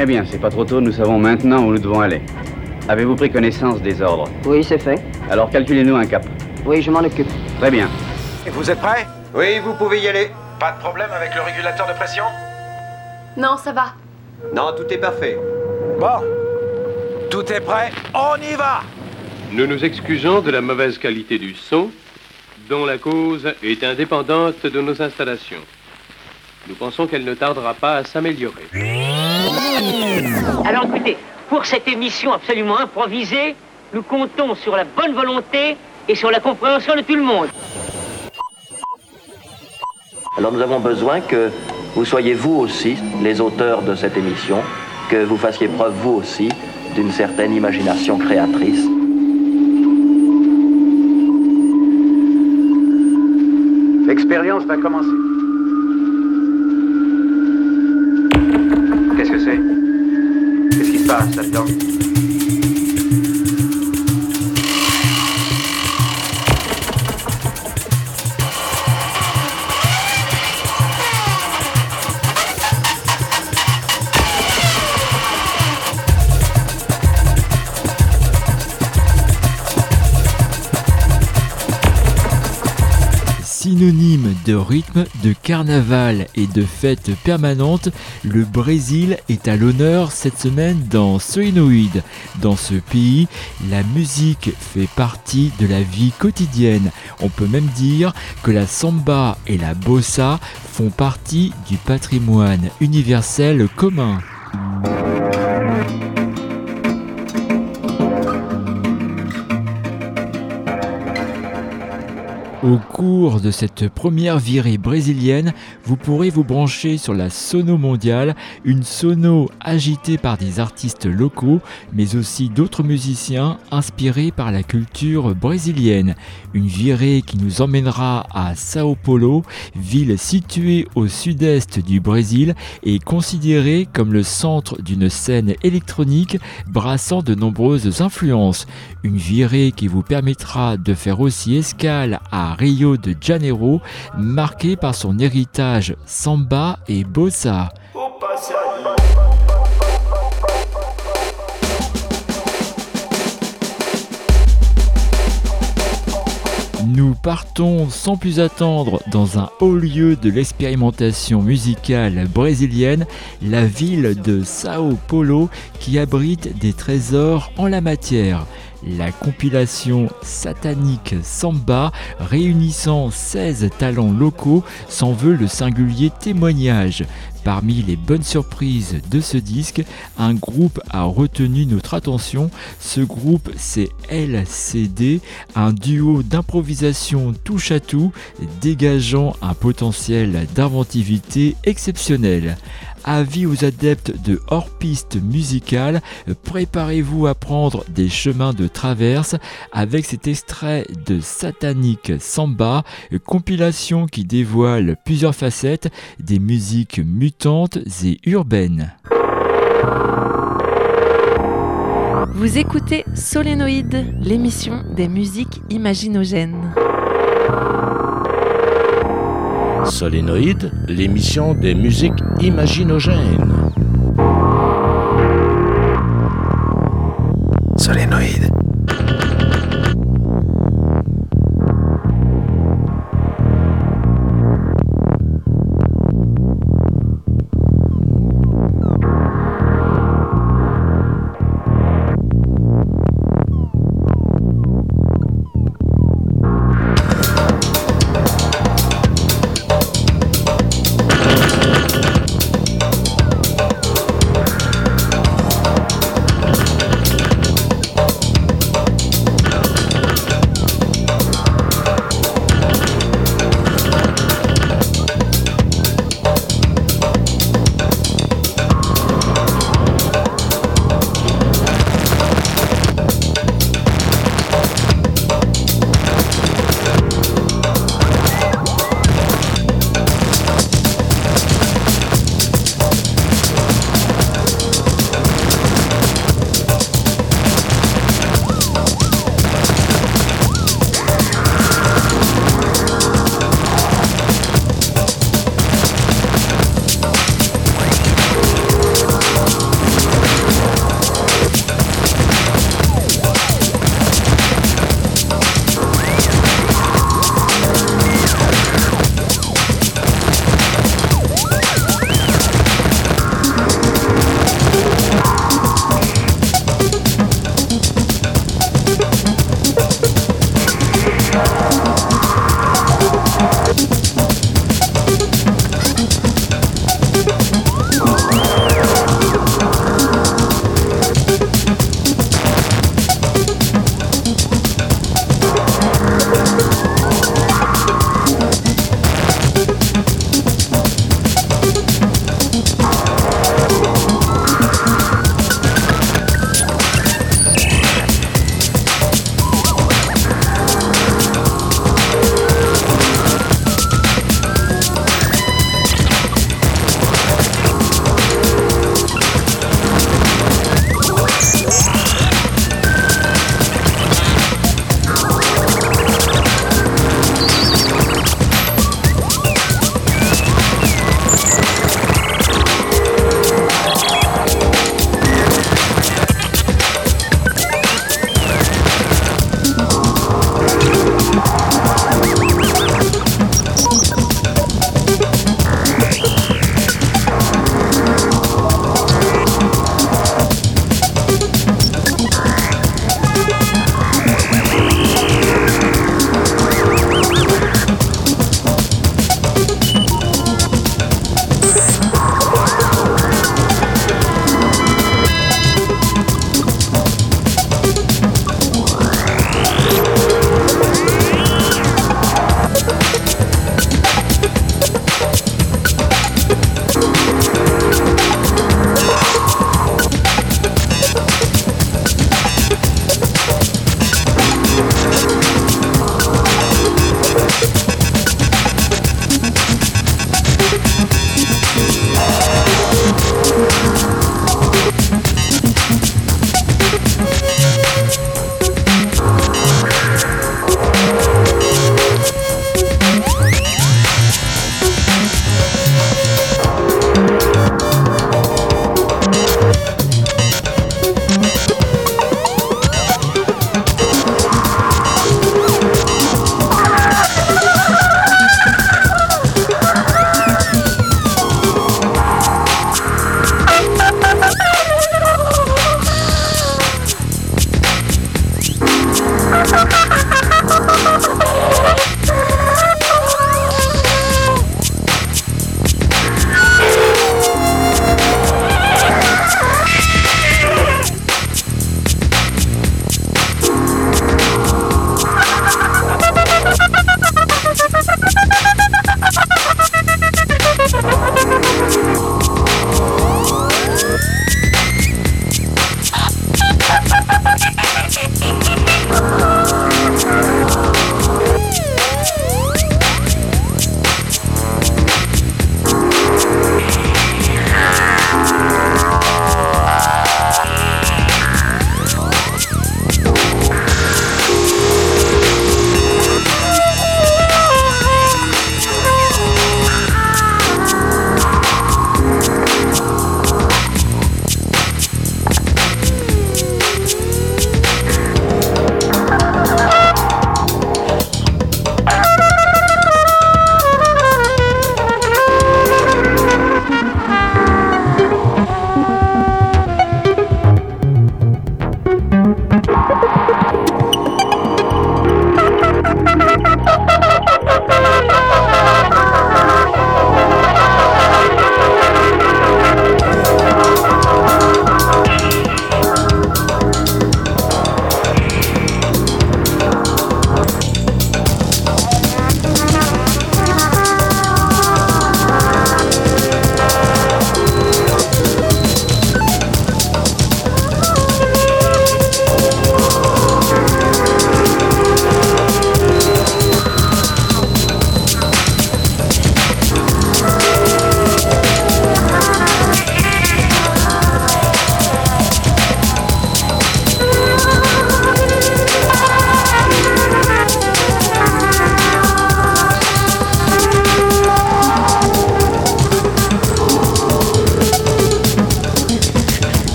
Eh bien, c'est pas trop tôt, nous savons maintenant où nous devons aller. Avez-vous pris connaissance des ordres? Oui, c'est fait. Alors calculez-nous un cap. Oui, je m'en occupe. Très bien. Vous êtes prêts? Oui, vous pouvez y aller. Pas de problème avec le régulateur de pression? Non, ça va. Non, tout est parfait. Bon. Tout est prêt, on y va Nous nous excusons de la mauvaise qualité du son, dont la cause est indépendante de nos installations. Nous pensons qu'elle ne tardera pas à s'améliorer. Alors écoutez, pour cette émission absolument improvisée, nous comptons sur la bonne volonté et sur la compréhension de tout le monde. Alors nous avons besoin que vous soyez vous aussi les auteurs de cette émission, que vous fassiez preuve vous aussi d'une certaine imagination créatrice. L'expérience va commencer. Qu'est-ce qui rythme, de carnaval et de fête permanente, le Brésil est à l'honneur cette semaine dans Soinoïde. Dans ce pays, la musique fait partie de la vie quotidienne. On peut même dire que la samba et la bossa font partie du patrimoine universel commun. Au cours de cette première virée brésilienne, vous pourrez vous brancher sur la sono mondiale, une sono agitée par des artistes locaux, mais aussi d'autres musiciens inspirés par la culture brésilienne. Une virée qui nous emmènera à Sao Paulo, ville située au sud-est du Brésil et considérée comme le centre d'une scène électronique brassant de nombreuses influences. Une virée qui vous permettra de faire aussi escale à Rio de Janeiro, marquée par son héritage samba et bossa. Nous partons sans plus attendre dans un haut lieu de l'expérimentation musicale brésilienne, la ville de Sao Paulo qui abrite des trésors en la matière. La compilation satanique Samba, réunissant 16 talents locaux, s'en veut le singulier témoignage. Parmi les bonnes surprises de ce disque, un groupe a retenu notre attention. Ce groupe, c'est LCD, un duo d'improvisation touche à tout, dégageant un potentiel d'inventivité exceptionnel. Avis aux adeptes de hors-piste musicale, préparez-vous à prendre des chemins de traverse avec cet extrait de Satanic Samba, compilation qui dévoile plusieurs facettes des musiques mutantes et urbaines. Vous écoutez Solénoïde, l'émission des musiques imaginogènes. Solénoïde, l'émission des musiques imaginogènes.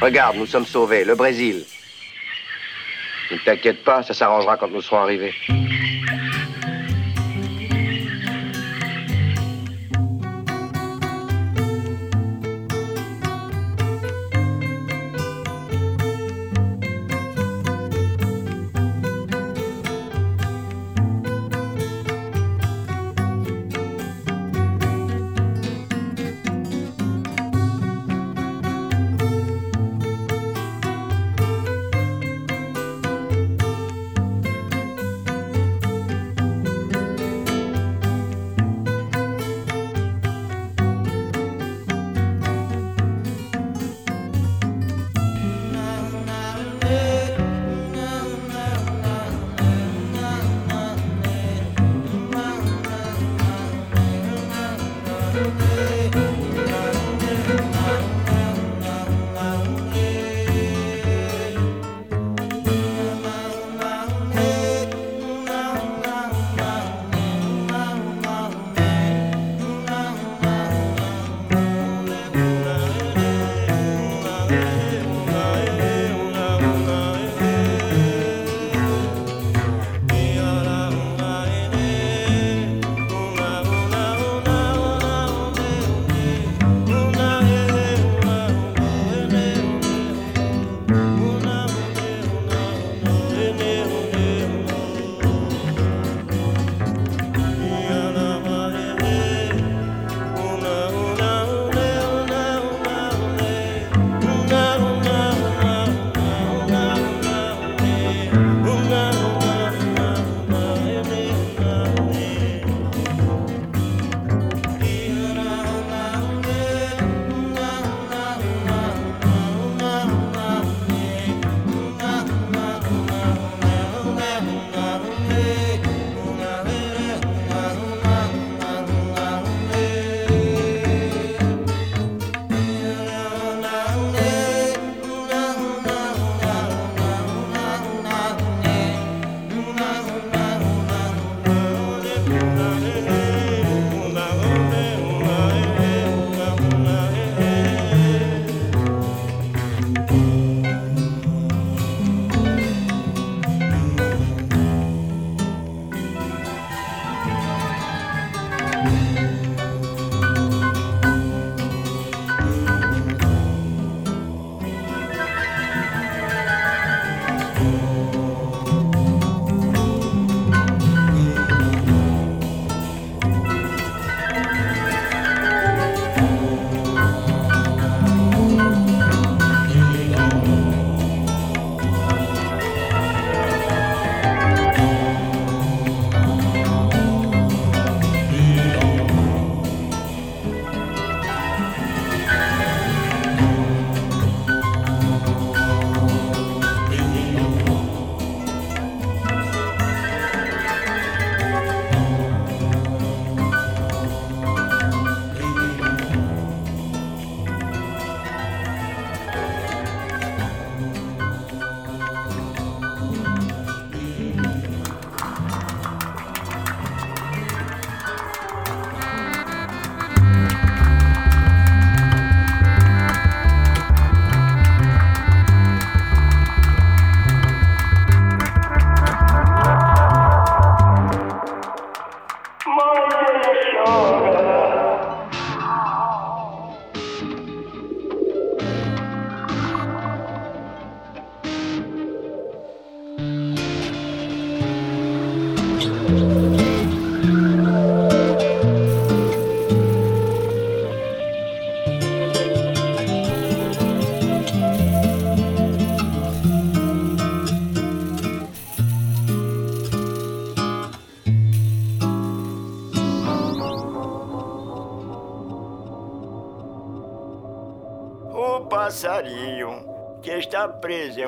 Regarde, nous sommes sauvés, le Brésil. Ne t'inquiète pas, ça s'arrangera quand nous serons arrivés.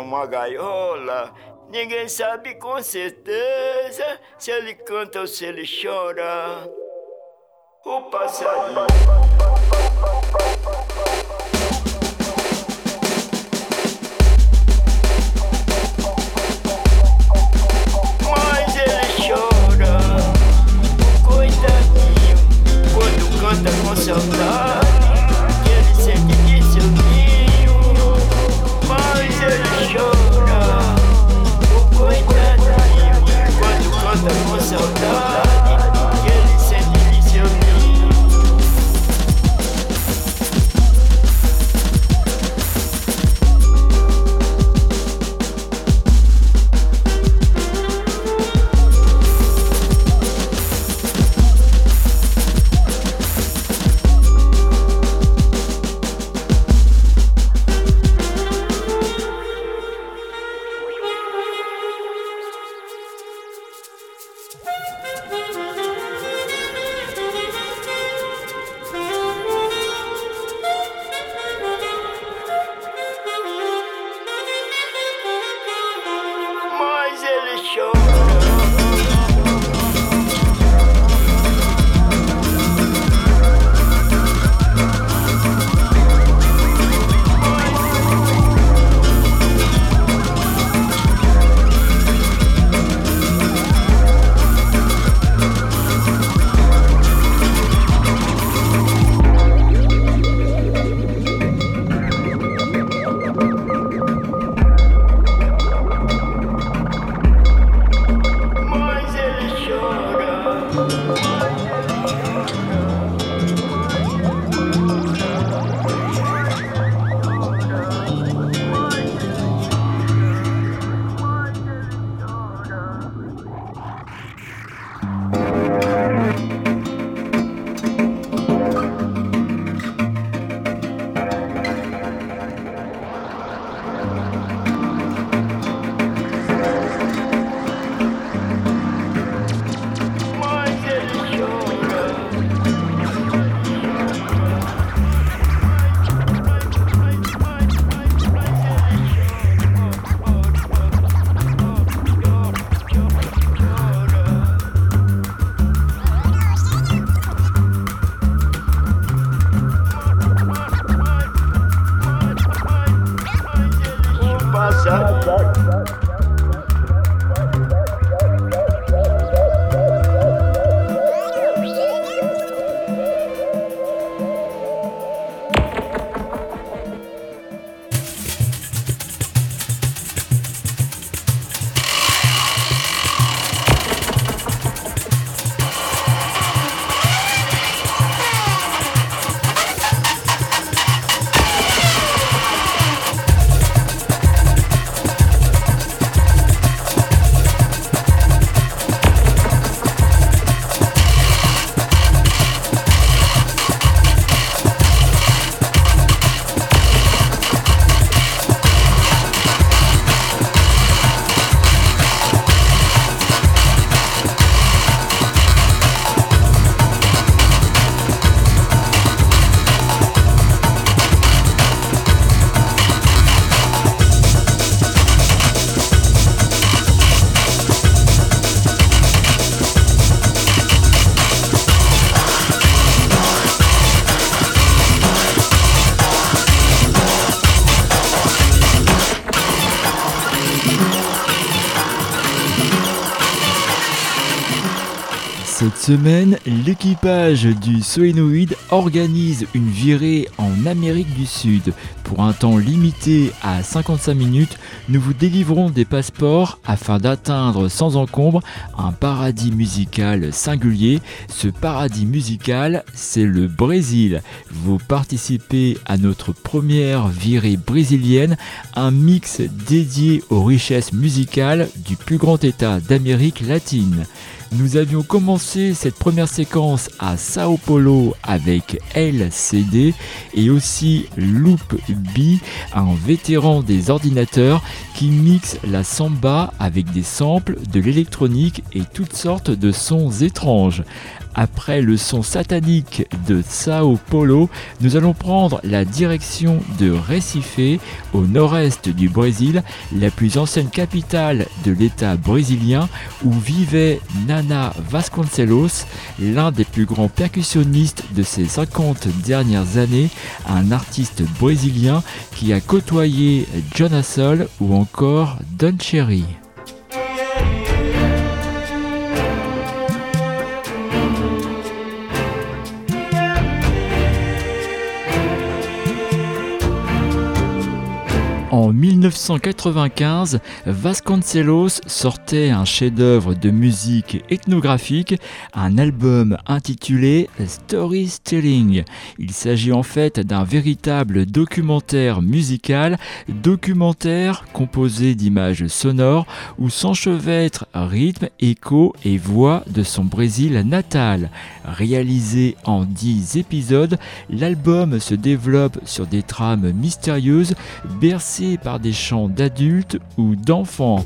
Uma gaiola. Ninguém sabe com certeza se ele canta ou se ele chora. O passarinho. suck. suck, suck, suck. L'équipage du Soénoïde organise une virée en Amérique du Sud. Pour un temps limité à 55 minutes, nous vous délivrons des passeports afin d'atteindre sans encombre un paradis musical singulier. Ce paradis musical, c'est le Brésil. Vous participez à notre première virée brésilienne, un mix dédié aux richesses musicales du plus grand État d'Amérique latine. Nous avions commencé cette première séquence à Sao Paulo avec LCD et aussi Loop B, un vétéran des ordinateurs qui mixe la samba avec des samples, de l'électronique et toutes sortes de sons étranges. Après le son satanique de Sao Paulo, nous allons prendre la direction de Recife, au nord-est du Brésil, la plus ancienne capitale de l'État brésilien, où vivait Nana Vasconcelos, l'un des plus grands percussionnistes de ces 50 dernières années, un artiste brésilien qui a côtoyé John Sol ou encore Don Cherry. En 1995, Vasconcelos sortait un chef-d'œuvre de musique ethnographique, un album intitulé Storytelling. Il s'agit en fait d'un véritable documentaire musical, documentaire composé d'images sonores où s'enchevêtrent rythme, écho et voix de son Brésil natal. Réalisé en 10 épisodes, l'album se développe sur des trames mystérieuses bercées par des chants d'adultes ou d'enfants.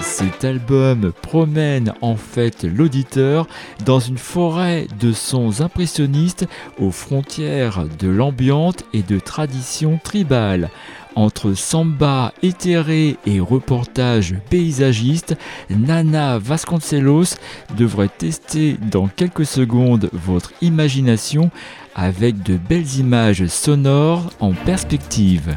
Cet album promène en fait l'auditeur dans une forêt de sons impressionnistes aux frontières de l'ambiante et de traditions tribales. Entre samba éthéré et reportage paysagiste, Nana Vasconcelos devrait tester dans quelques secondes votre imagination avec de belles images sonores en perspective.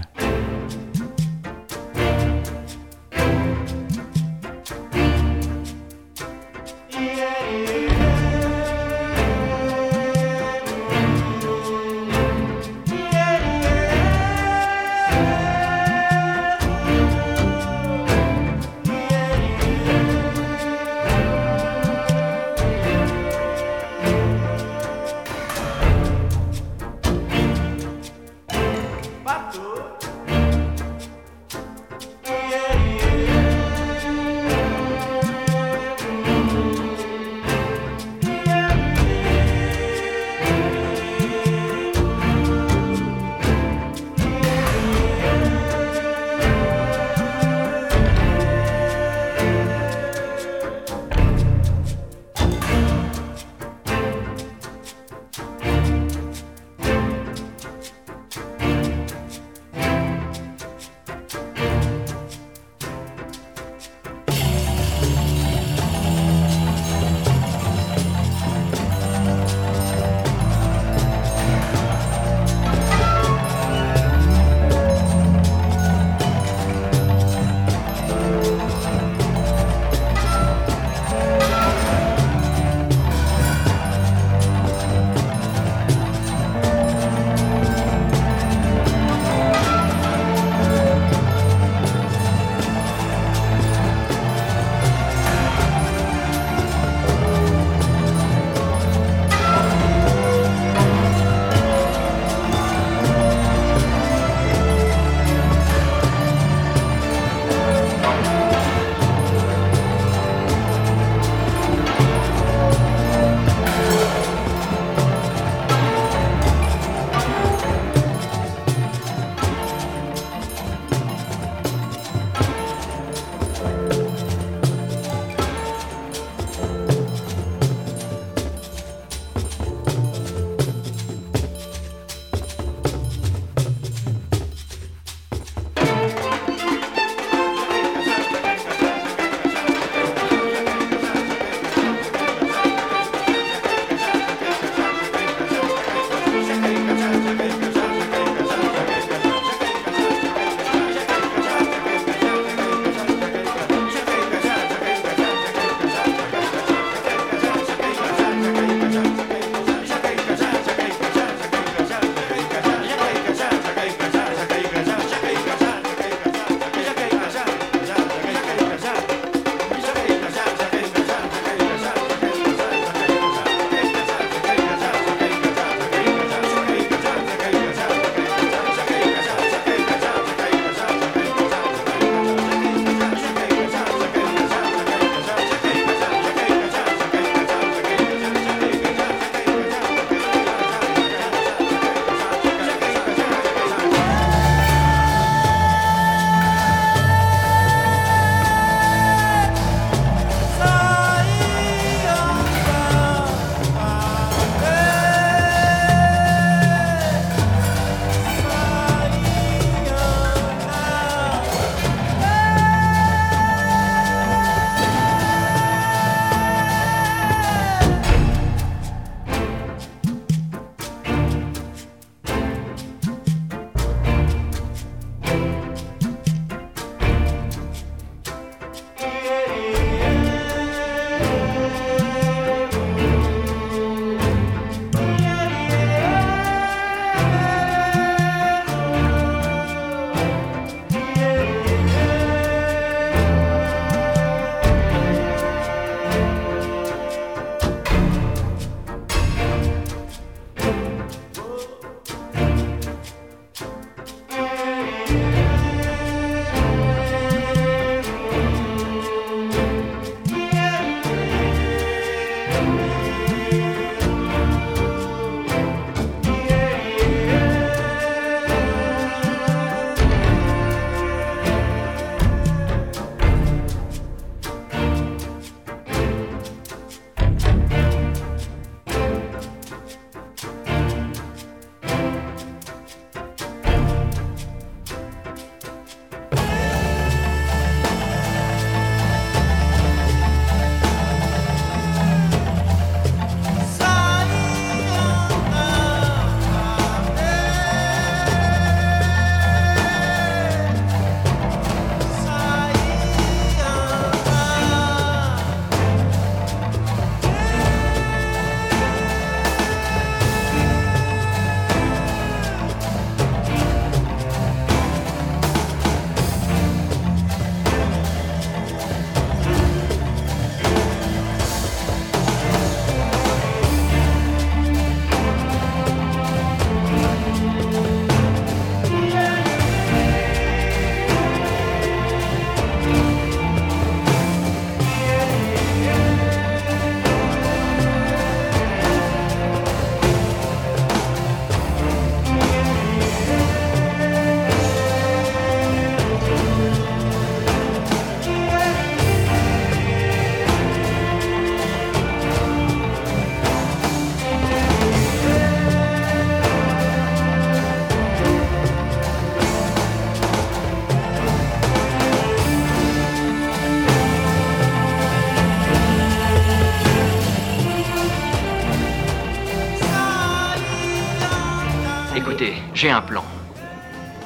J'ai un plan.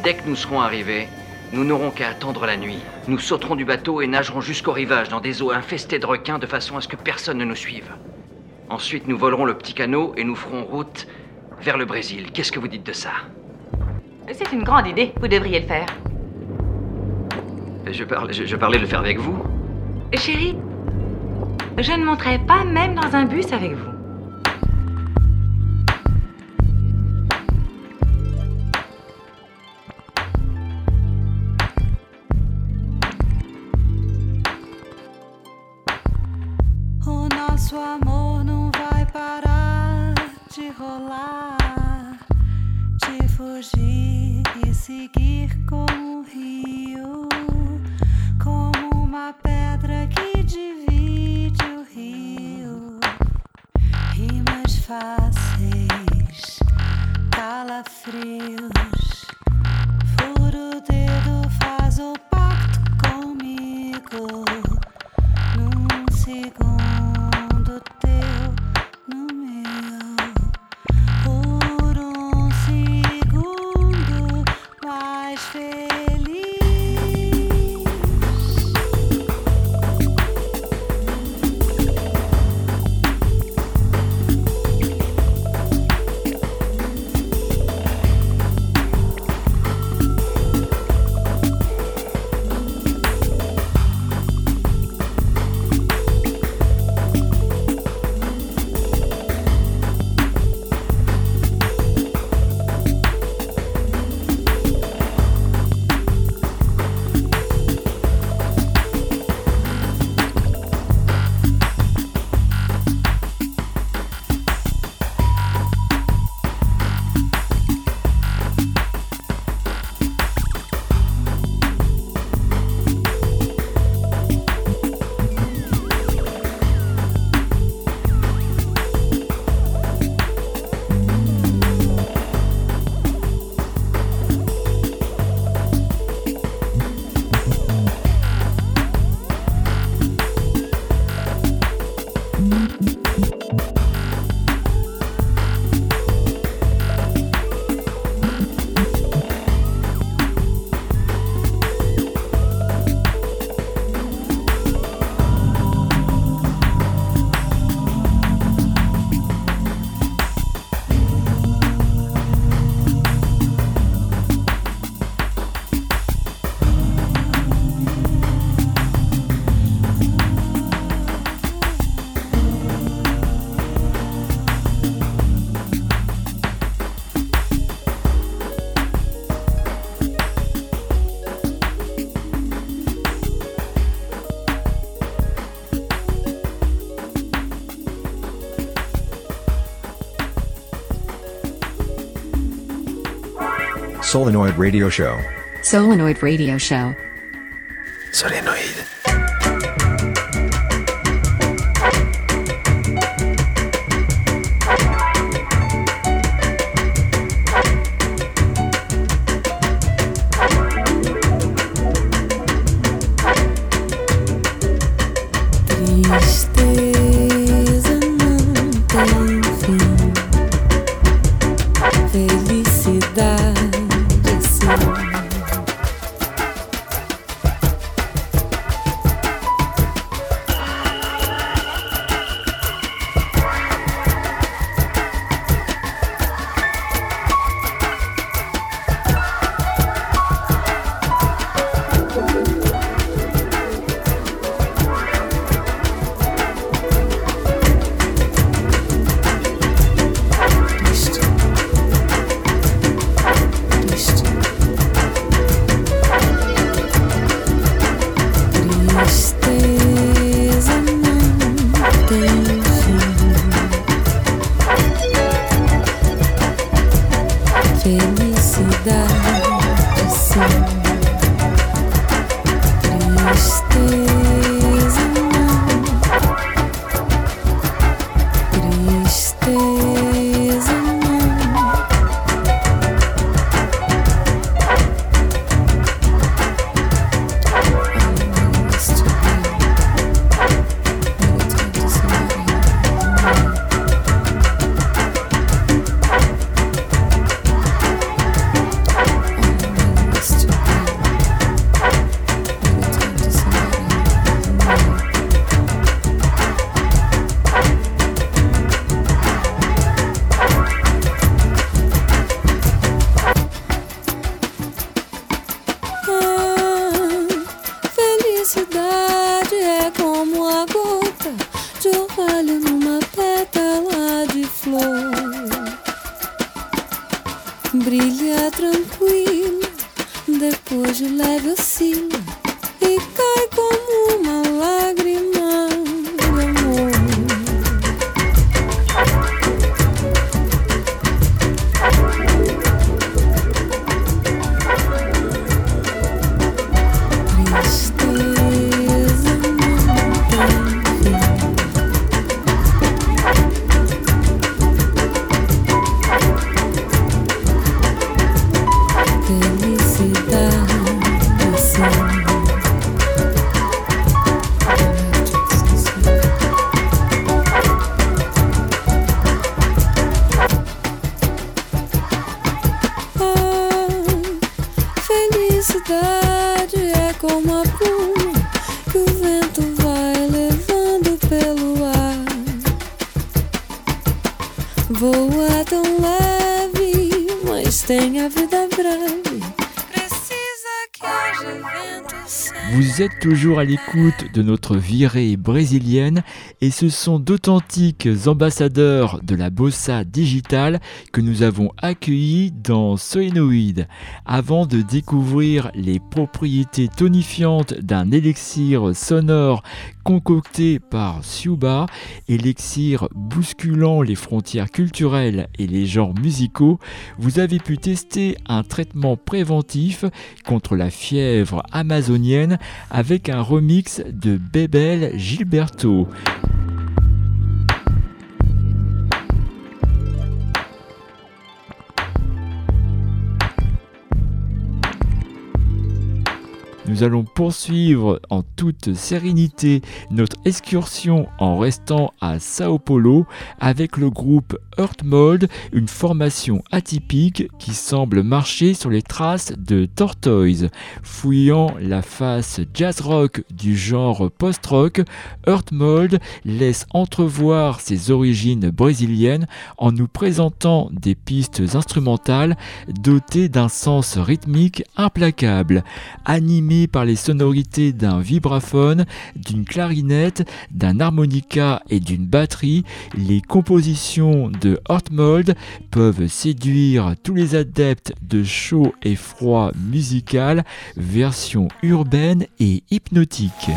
Dès que nous serons arrivés, nous n'aurons qu'à attendre la nuit. Nous sauterons du bateau et nagerons jusqu'au rivage dans des eaux infestées de requins de façon à ce que personne ne nous suive. Ensuite, nous volerons le petit canot et nous ferons route vers le Brésil. Qu'est-ce que vous dites de ça? C'est une grande idée. Vous devriez le faire. Je, parle, je, je parlais de le faire avec vous. Chérie, je ne monterai pas même dans un bus avec vous. Solenoid Radio Show. Solenoid Radio Show. Solenoid. Depois leve o sino e cai. Toujours à l'écoute de notre virée brésilienne et ce sont d'authentiques ambassadeurs de la bossa digitale que nous avons accueillis dans Solenoid. Avant de découvrir les propriétés tonifiantes d'un élixir sonore concocté par Siuba, élixir bousculant les frontières culturelles et les genres musicaux, vous avez pu tester un traitement préventif contre la fièvre amazonienne avec un remix de Bebel Gilberto. Nous allons poursuivre en toute sérénité notre excursion en restant à Sao Paulo avec le groupe Earth Mode, une formation atypique qui semble marcher sur les traces de Tortoise. Fouillant la face jazz rock du genre post-rock, Earth Mode laisse entrevoir ses origines brésiliennes en nous présentant des pistes instrumentales dotées d'un sens rythmique implacable, par les sonorités d'un vibraphone, d'une clarinette, d'un harmonica et d'une batterie, les compositions de Hortmold peuvent séduire tous les adeptes de chaud et froid musical, version urbaine et hypnotique.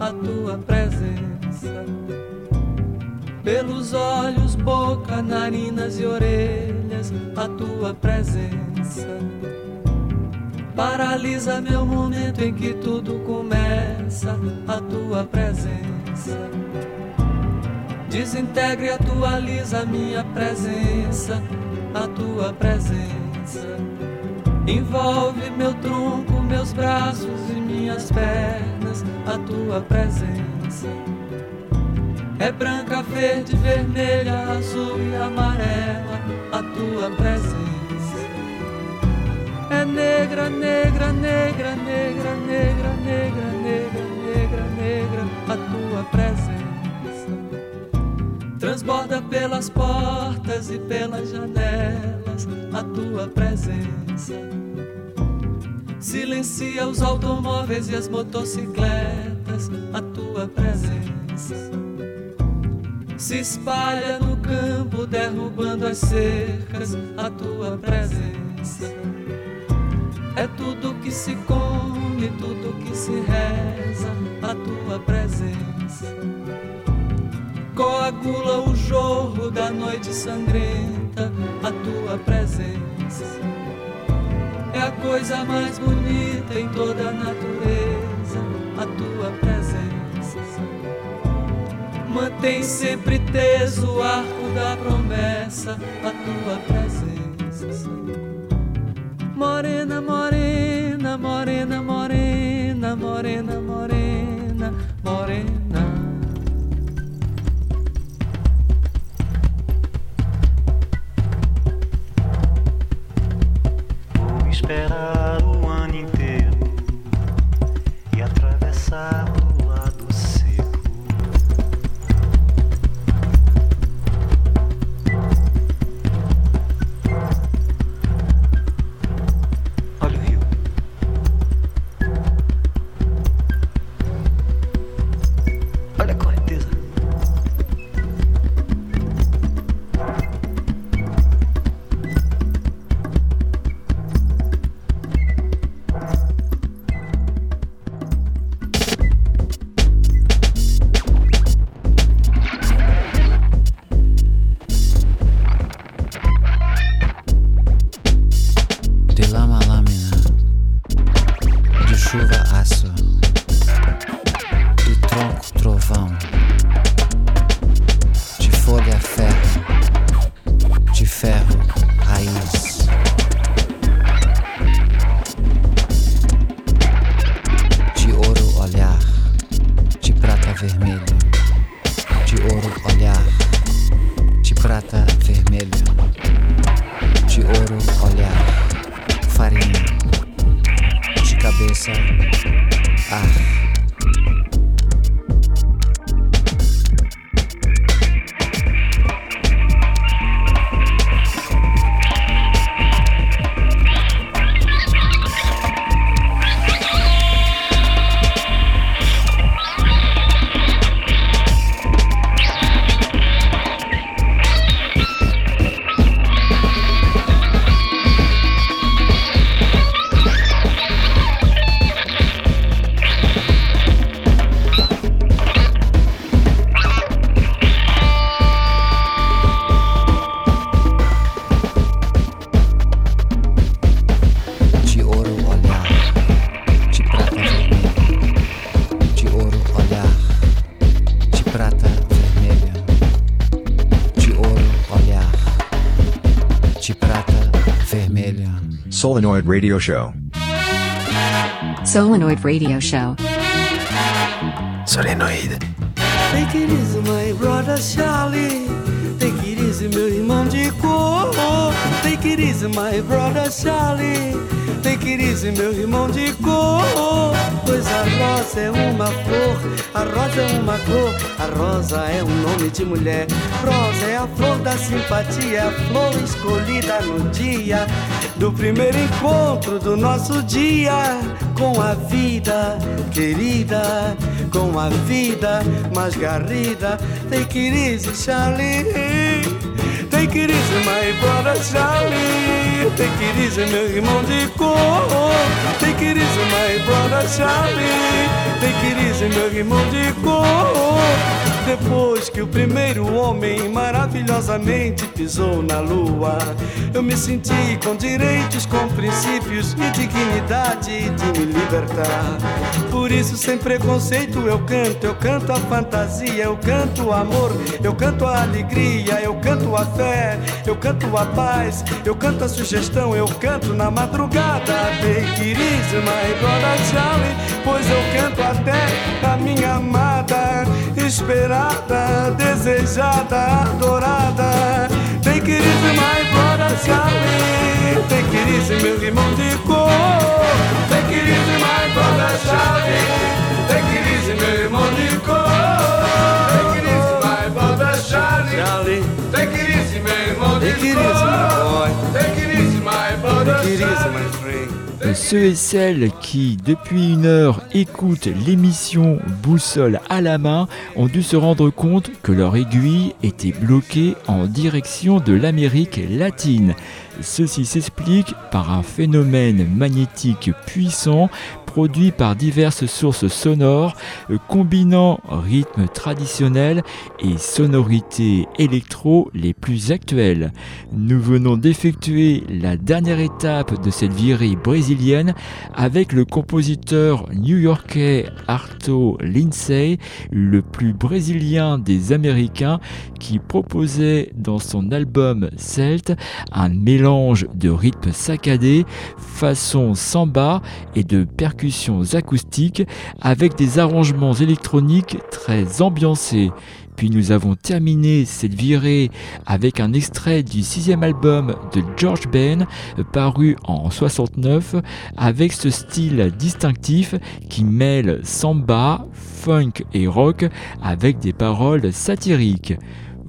A tua presença pelos olhos, boca, narinas e orelhas. A tua presença paralisa meu momento em que tudo começa. A tua presença desintegra e atualiza minha presença a tua presença. Envolve meu tronco, meus braços e minhas pernas, a tua presença. É branca, verde, vermelha, azul e amarela, a tua presença. É negra, negra, negra, negra, negra, negra, negra, negra, negra, a tua presença transborda pelas portas e pelas janelas a tua presença. Silencia os automóveis e as motocicletas, a tua presença. Se espalha no campo, derruba derrubando as cercas, a tua presença. É tudo que se come, tudo que se reza, a tua presença. Coagula o jorro da noite sangrenta, a tua presença. É a coisa mais bonita em toda a natureza, a tua presença. Mantém sempre teso o arco da promessa, a tua presença. Morena, morena, morena, morena, morena, morena. De cabeça Solenoid Radio Show. Solenoid Radio Show. Solenoid. Take it easy, my brother Charlie. Take it easy, meu irmão de cor. Take it easy, my brother Charlie. Take it easy, meu irmão de cor. Pois a rosa é uma flor, a rosa é uma cor, a rosa é um nome de mulher. Rosa é a flor da simpatia, a flor escolhida no dia do primeiro encontro do nosso dia com a vida querida, com a vida mais garrida. Take it easy, Charlie. Take it easy, my brother Charlie. Take it easy, meu irmão de cor. Take it easy, my brother Charlie. Take it easy, meu irmão de cor. Depois que o primeiro homem maravilhosamente pisou na lua, eu me senti com direitos, com princípios e dignidade de me libertar. Por isso, sem preconceito, eu canto, eu canto a fantasia, eu canto o amor, eu canto a alegria, eu canto a fé, eu canto a paz, eu canto a sugestão, eu canto na madrugada. Take queridíssima e brother Charlie, pois eu canto até a minha amada, esperada, desejada, adorada. Tem queridíssima e brother Charlie, tem queridíssimo meu irmão de cor. Tem queridíssima e brother Charlie, tem queridíssimo meu irmão de cor. Tem queridíssima e toda Charlie, tem queridíssimo meu irmão de cor. Take it easy, my boy. Take it easy, my brother. Take it easy, my friend. Ceux et celles qui, depuis une heure, écoutent l'émission Boussole à la main ont dû se rendre compte que leur aiguille était bloquée en direction de l'Amérique latine. Ceci s'explique par un phénomène magnétique puissant produit par diverses sources sonores euh, combinant rythmes traditionnels et sonorités électro les plus actuelles. Nous venons d'effectuer la dernière étape de cette virée brésilienne avec le compositeur new-yorkais Arto Lindsay, le plus brésilien des Américains, qui proposait dans son album Celt un mélange de rythmes saccadés, façon samba et de percussions acoustiques avec des arrangements électroniques très ambiancés. Puis nous avons terminé cette virée avec un extrait du sixième album de George Ben paru en 69 avec ce style distinctif qui mêle samba, funk et rock avec des paroles satiriques.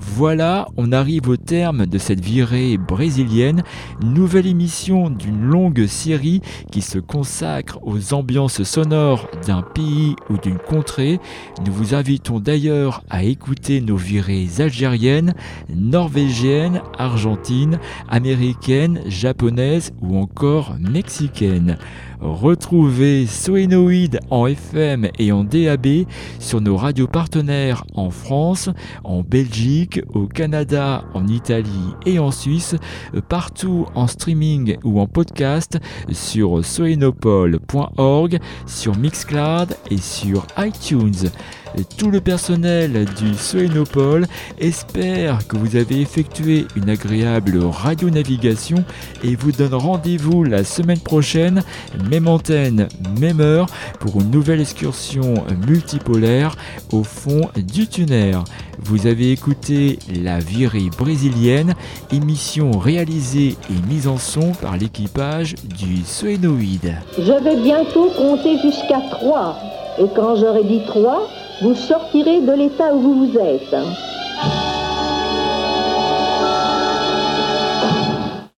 Voilà, on arrive au terme de cette virée brésilienne, nouvelle émission d'une longue série qui se consacre aux ambiances sonores d'un pays ou d'une contrée. Nous vous invitons d'ailleurs à écouter nos virées algériennes, norvégiennes, argentines, américaines, japonaises ou encore mexicaines. Retrouvez Soénoïde en FM et en DAB sur nos radios partenaires en France, en Belgique, au Canada, en Italie et en Suisse, partout en streaming ou en podcast sur soenopole.org, sur Mixcloud et sur iTunes tout le personnel du Soénopole espère que vous avez effectué une agréable radio-navigation et vous donne rendez-vous la semaine prochaine, même antenne, même heure, pour une nouvelle excursion multipolaire au fond du tunnel. Vous avez écouté La virée brésilienne, émission réalisée et mise en son par l'équipage du Soénoïde. Je vais bientôt compter jusqu'à 3. Et quand j'aurai dit 3, vous sortirez de l'état où vous vous êtes.